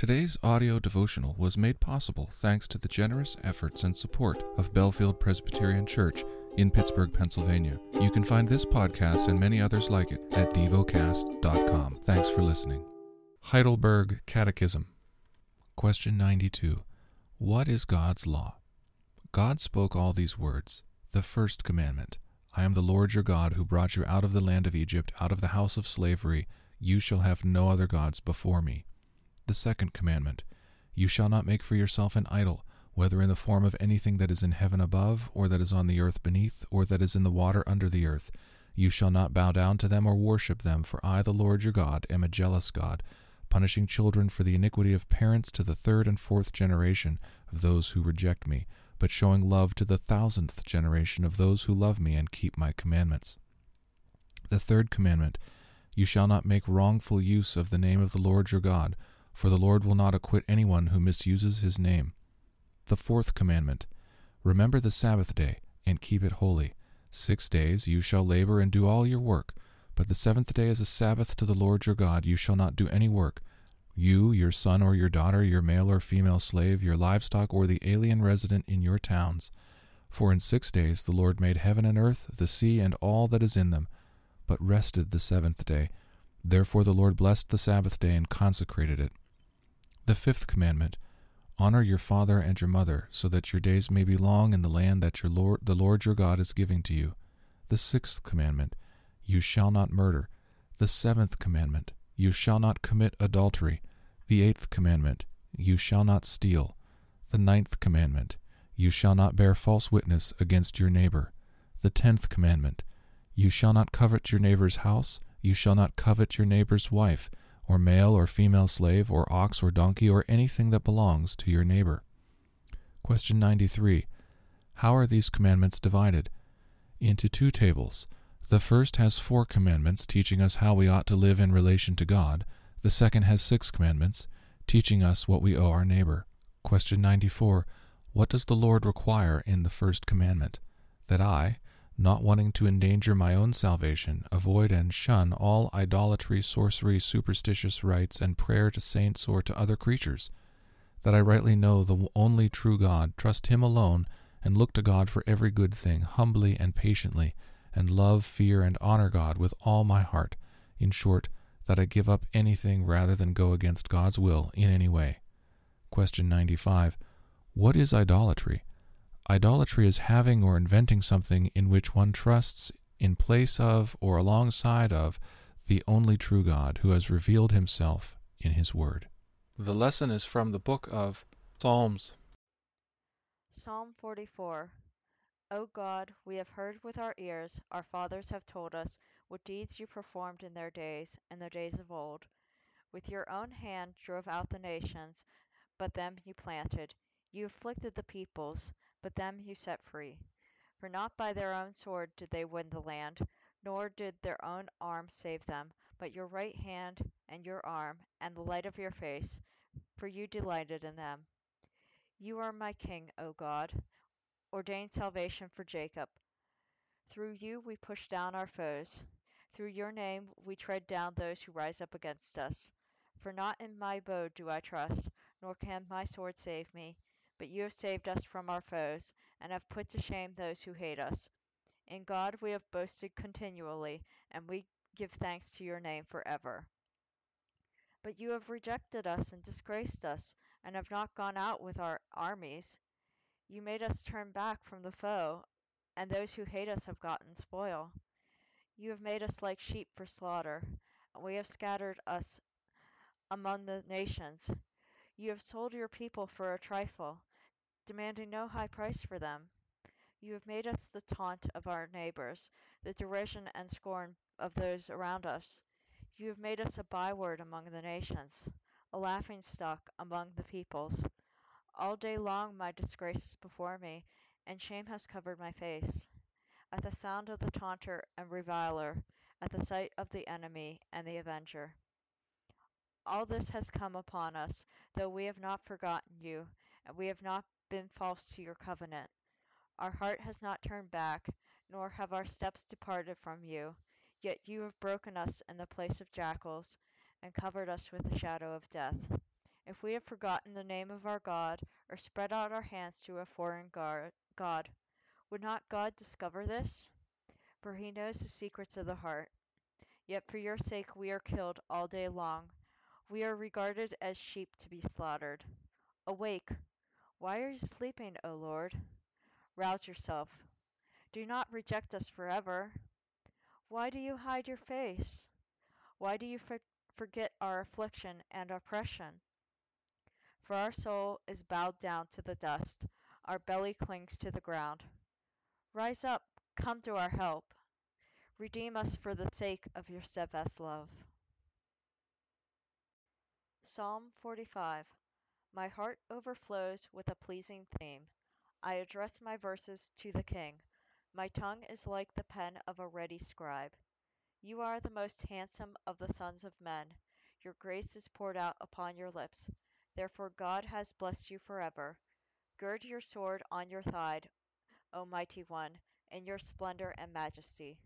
Today's audio devotional was made possible thanks to the generous efforts and support of Bellefield Presbyterian Church in Pittsburgh, Pennsylvania. You can find this podcast and many others like it at devocast.com. Thanks for listening. Heidelberg Catechism. Question 92. What is God's law? God spoke all these words. The first commandment I am the Lord your God who brought you out of the land of Egypt, out of the house of slavery. You shall have no other gods before me. The second commandment You shall not make for yourself an idol, whether in the form of anything that is in heaven above, or that is on the earth beneath, or that is in the water under the earth. You shall not bow down to them or worship them, for I, the Lord your God, am a jealous God, punishing children for the iniquity of parents to the third and fourth generation of those who reject me, but showing love to the thousandth generation of those who love me and keep my commandments. The third commandment You shall not make wrongful use of the name of the Lord your God for the Lord will not acquit anyone who misuses his name. The fourth commandment Remember the Sabbath day, and keep it holy. Six days you shall labor and do all your work, but the seventh day is a Sabbath to the Lord your God. You shall not do any work. You, your son or your daughter, your male or female slave, your livestock, or the alien resident in your towns. For in six days the Lord made heaven and earth, the sea, and all that is in them, but rested the seventh day. Therefore the Lord blessed the Sabbath day and consecrated it. The fifth commandment Honor your father and your mother, so that your days may be long in the land that your Lord, the Lord your God is giving to you. The sixth commandment You shall not murder. The seventh commandment You shall not commit adultery. The eighth commandment You shall not steal. The ninth commandment You shall not bear false witness against your neighbor. The tenth commandment You shall not covet your neighbor's house. You shall not covet your neighbor's wife or male or female slave, or ox or donkey, or anything that belongs to your neighbor. Question 93. How are these commandments divided? Into two tables. The first has four commandments teaching us how we ought to live in relation to God. The second has six commandments teaching us what we owe our neighbor. Question 94. What does the Lord require in the first commandment? That I, not wanting to endanger my own salvation, avoid and shun all idolatry, sorcery, superstitious rites, and prayer to saints or to other creatures, that I rightly know the only true God, trust Him alone, and look to God for every good thing, humbly and patiently, and love, fear, and honor God with all my heart. In short, that I give up anything rather than go against God's will in any way. Question 95. What is idolatry? Idolatry is having or inventing something in which one trusts in place of or alongside of the only true God who has revealed himself in his word. The lesson is from the book of Psalms. Psalm 44 O God, we have heard with our ears, our fathers have told us, what deeds you performed in their days, in the days of old. With your own hand drove out the nations, but them you planted. You afflicted the peoples, but them you set free. For not by their own sword did they win the land, nor did their own arm save them, but your right hand and your arm, and the light of your face, for you delighted in them. You are my King, O God. Ordain salvation for Jacob. Through you we push down our foes. Through your name we tread down those who rise up against us. For not in my bow do I trust, nor can my sword save me. But you have saved us from our foes, and have put to shame those who hate us. In God we have boasted continually, and we give thanks to your name forever. But you have rejected us and disgraced us, and have not gone out with our armies. You made us turn back from the foe, and those who hate us have gotten spoil. You have made us like sheep for slaughter, and we have scattered us among the nations. You have sold your people for a trifle, demanding no high price for them. You have made us the taunt of our neighbors, the derision and scorn of those around us. You have made us a byword among the nations, a laughing stock among the peoples. All day long my disgrace is before me, and shame has covered my face. At the sound of the taunter and reviler, at the sight of the enemy and the avenger. All this has come upon us, though we have not forgotten you, and we have not been false to your covenant. Our heart has not turned back, nor have our steps departed from you. Yet you have broken us in the place of jackals, and covered us with the shadow of death. if we have forgotten the name of our God, or spread out our hands to a foreign God, would not God discover this? For he knows the secrets of the heart. Yet for your sake we are killed all day long. We are regarded as sheep to be slaughtered. Awake! Why are you sleeping, O Lord? Rouse yourself. Do not reject us forever. Why do you hide your face? Why do you for forget our affliction and oppression? For our soul is bowed down to the dust, our belly clings to the ground. Rise up, come to our help. Redeem us for the sake of your steadfast love. Psalm 45 My heart overflows with a pleasing theme. I address my verses to the King. My tongue is like the pen of a ready scribe. You are the most handsome of the sons of men. Your grace is poured out upon your lips. Therefore God has blessed you forever. Gird your sword on your thigh, O mighty one, in your splendor and majesty.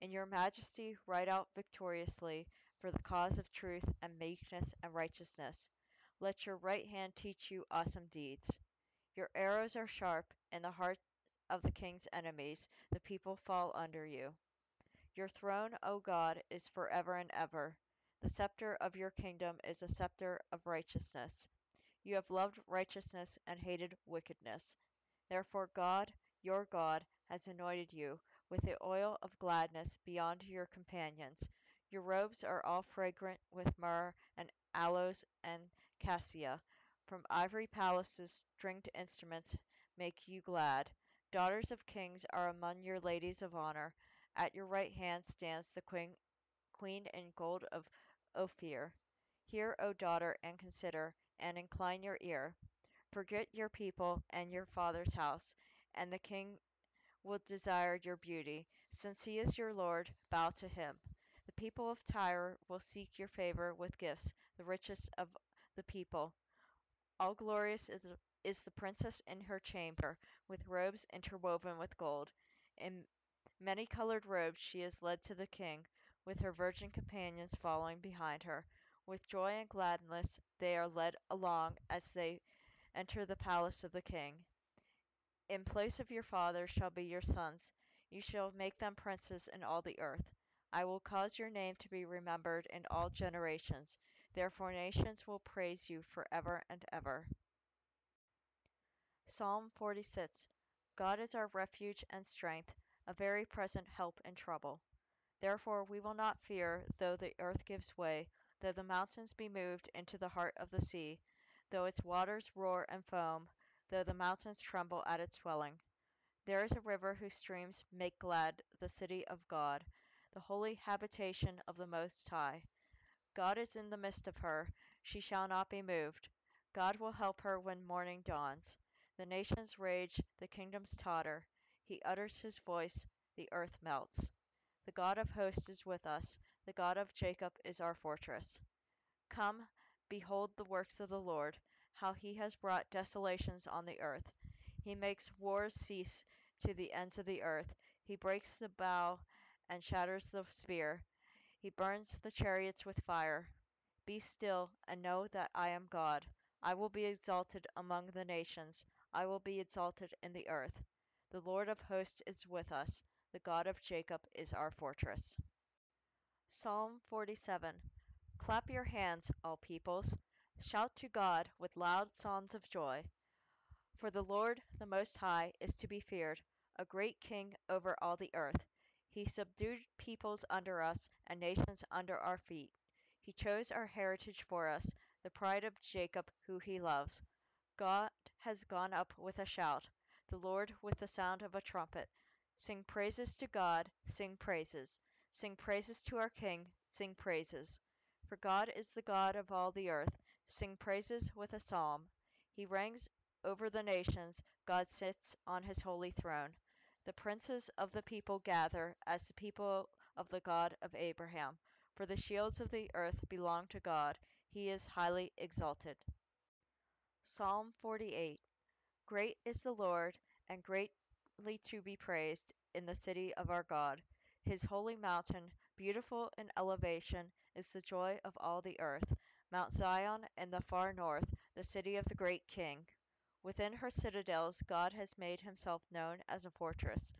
In your majesty ride out victoriously for the cause of truth and meekness and righteousness. Let your right hand teach you awesome deeds. Your arrows are sharp; in the hearts of the king's enemies the people fall under you. Your throne, O God, is forever and ever. The scepter of your kingdom is a scepter of righteousness. You have loved righteousness and hated wickedness. Therefore God, your God, has anointed you with the oil of gladness beyond your companions. Your robes are all fragrant with myrrh and aloes and cassia. From ivory palaces stringed instruments make you glad. Daughters of kings are among your ladies of honor. At your right hand stands the queen, queen in gold of Ophir. Hear, O daughter, and consider, and incline your ear. Forget your people and your father's house, and the king will desire your beauty. Since he is your Lord, bow to him. The people of Tyre will seek your favor with gifts, the richest of the people. All glorious is, is the princess in her chamber, with robes interwoven with gold. In many colored robes she is led to the king, with her virgin companions following behind her. With joy and gladness they are led along as they enter the palace of the king. In place of your fathers shall be your sons; you shall make them princes in all the earth. I will cause your name to be remembered in all generations; therefore nations will praise you for ever and ever. Psalm 46 God is our refuge and strength, a very present help in trouble. Therefore we will not fear, though the earth gives way, though the mountains be moved into the heart of the sea, though its waters roar and foam though the mountains tremble at its swelling. There is a river whose streams make glad the city of God, the holy habitation of the Most High. God is in the midst of her; she shall not be moved. God will help her when morning dawns. The nations rage, the kingdoms totter. He utters his voice, the earth melts. The God of hosts is with us, the God of Jacob is our fortress. Come, behold the works of the Lord how he has brought desolations on the earth. He makes wars cease to the ends of the earth. He breaks the bow and shatters the spear. He burns the chariots with fire. Be still and know that I am God. I will be exalted among the nations. I will be exalted in the earth. The Lord of hosts is with us. The God of Jacob is our fortress. Psalm 47 Clap your hands, all peoples. Shout to God with loud songs of joy. For the Lord, the Most High, is to be feared, a great King over all the earth. He subdued peoples under us, and nations under our feet. He chose our heritage for us, the pride of Jacob who he loves. God has gone up with a shout, the Lord with the sound of a trumpet. Sing praises to God, sing praises. Sing praises to our King, sing praises. For God is the God of all the earth. Sing praises with a psalm. He reigns over the nations. God sits on his holy throne. The princes of the people gather as the people of the God of Abraham. For the shields of the earth belong to God. He is highly exalted. Psalm 48 Great is the Lord, and greatly to be praised in the city of our God. His holy mountain, beautiful in elevation, is the joy of all the earth. Mount Zion in the far north, the city of the great King. Within her citadels God has made himself known as a fortress.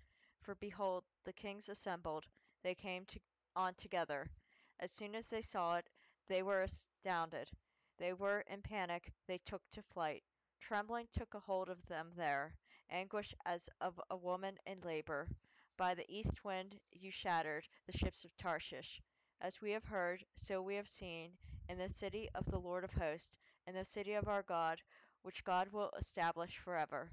For behold, the kings assembled, they came to, on together. As soon as they saw it, they were astounded. They were in panic, they took to flight. Trembling took a hold of them there, anguish as of a woman in labor. By the east wind you shattered the ships of Tarshish. As we have heard, so we have seen, in the city of the Lord of hosts, in the city of our God, which God will establish forever.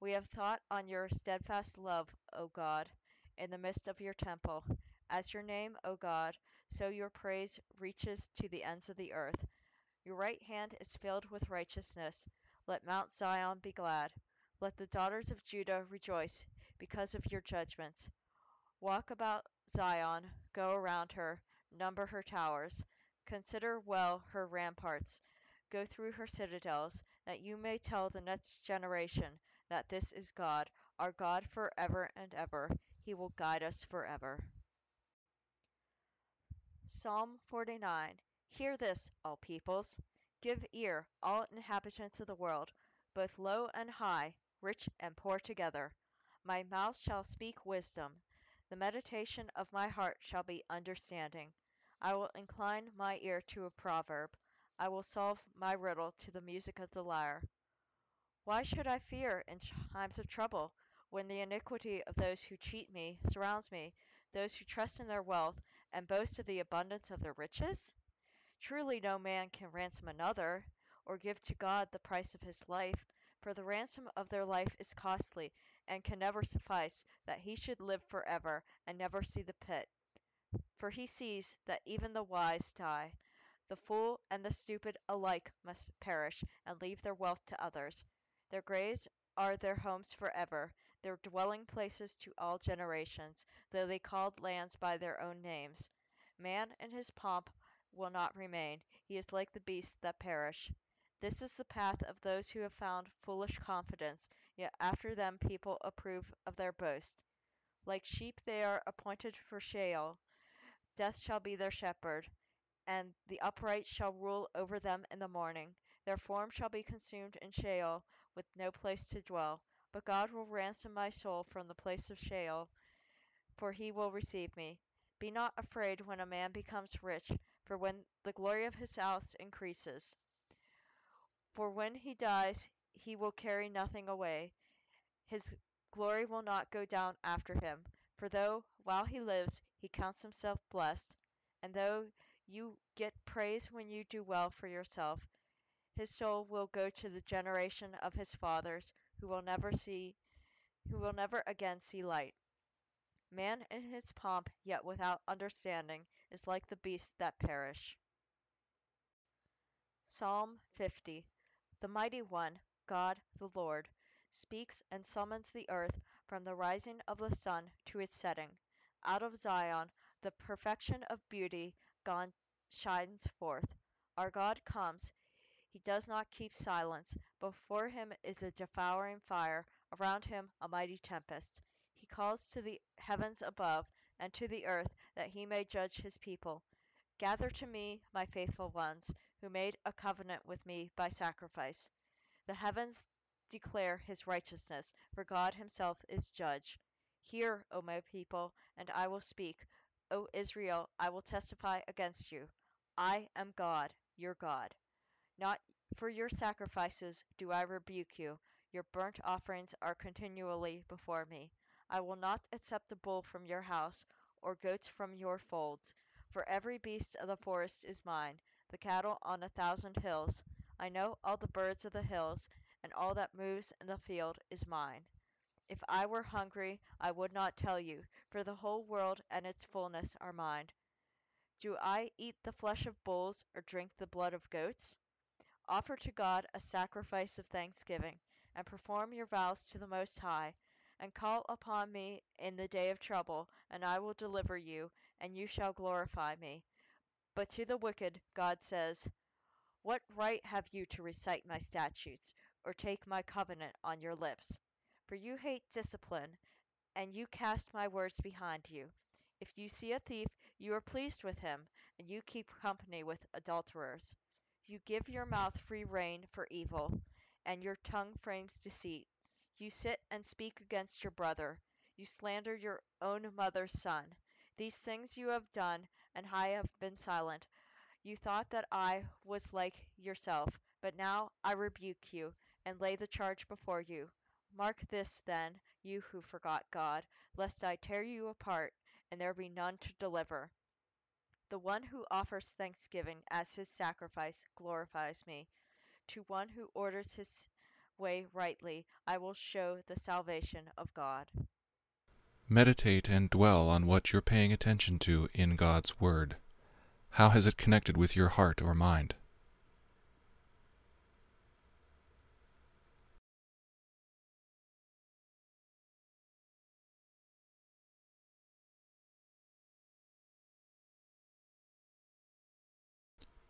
We have thought on your steadfast love, O God, in the midst of your temple. As your name, O God, so your praise reaches to the ends of the earth. Your right hand is filled with righteousness. Let Mount Zion be glad. Let the daughters of Judah rejoice because of your judgments. Walk about Zion, go around her, number her towers, consider well her ramparts, go through her citadels, that you may tell the next generation that this is God, our God for ever and ever. He will guide us forever. Psalm 49 Hear this, all peoples. Give ear, all inhabitants of the world, both low and high, rich and poor together. My mouth shall speak wisdom, the meditation of my heart shall be understanding. I will incline my ear to a proverb, I will solve my riddle to the music of the lyre. Why should I fear in times of trouble, when the iniquity of those who cheat me surrounds me, those who trust in their wealth, and boast of the abundance of their riches? Truly no man can ransom another, or give to God the price of his life, for the ransom of their life is costly, and can never suffice that he should live forever, and never see the pit. For he sees that even the wise die. The fool and the stupid alike must perish, and leave their wealth to others. Their graves are their homes forever, their dwelling places to all generations, though they called lands by their own names. Man in his pomp will not remain, he is like the beasts that perish. This is the path of those who have found foolish confidence, yet after them people approve of their boast. Like sheep they are appointed for Sheol, death shall be their shepherd, and the upright shall rule over them in the morning. Their form shall be consumed in Sheol, with no place to dwell. But God will ransom my soul from the place of Sheol, for he will receive me. Be not afraid when a man becomes rich, for when the glory of his house increases. For when he dies he will carry nothing away. His glory will not go down after him. For though, while he lives, he counts himself blessed, and though you get praise when you do well for yourself, his soul will go to the generation of his fathers, who will never see who will never again see light. Man in his pomp, yet without understanding, is like the beasts that perish. Psalm 50 The mighty one, God the Lord, speaks and summons the earth from the rising of the sun to its setting. Out of Zion the perfection of beauty God shines forth. Our God comes, he does not keep silence. Before him is a devouring fire, around him a mighty tempest. He calls to the heavens above, and to the earth, that he may judge his people. Gather to me, my faithful ones, who made a covenant with me by sacrifice. The heavens declare his righteousness, for God himself is judge. Hear, O my people, and I will speak. O Israel, I will testify against you. I am God, your God. Not for your sacrifices do I rebuke you. Your burnt offerings are continually before me. I will not accept a bull from your house, or goats from your folds. For every beast of the forest is mine, the cattle on a thousand hills. I know all the birds of the hills, and all that moves in the field is mine. If I were hungry, I would not tell you, for the whole world and its fullness are mine. Do I eat the flesh of bulls, or drink the blood of goats? Offer to God a sacrifice of thanksgiving, and perform your vows to the Most High, and call upon me in the day of trouble, and I will deliver you, and you shall glorify me. But to the wicked God says, What right have you to recite my statutes, or take my covenant on your lips? For you hate discipline, and you cast my words behind you. If you see a thief, you are pleased with him, and you keep company with adulterers. You give your mouth free rein for evil, and your tongue frames deceit. You sit and speak against your brother. You slander your own mother's son. These things you have done, and I have been silent. You thought that I was like yourself, but now I rebuke you, and lay the charge before you. Mark this, then, you who forgot God, lest I tear you apart, and there be none to deliver. The one who offers thanksgiving as his sacrifice glorifies me. To one who orders his way rightly, I will show the salvation of God. Meditate and dwell on what you're paying attention to in God's Word. How has it connected with your heart or mind?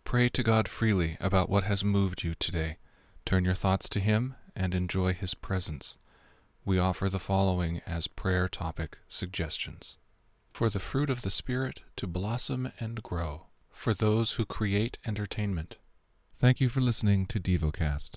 Pray to God freely about what has moved you today. Turn your thoughts to Him and enjoy His presence. We offer the following as prayer topic suggestions For the fruit of the Spirit to blossom and grow, for those who create entertainment. Thank you for listening to DevoCast.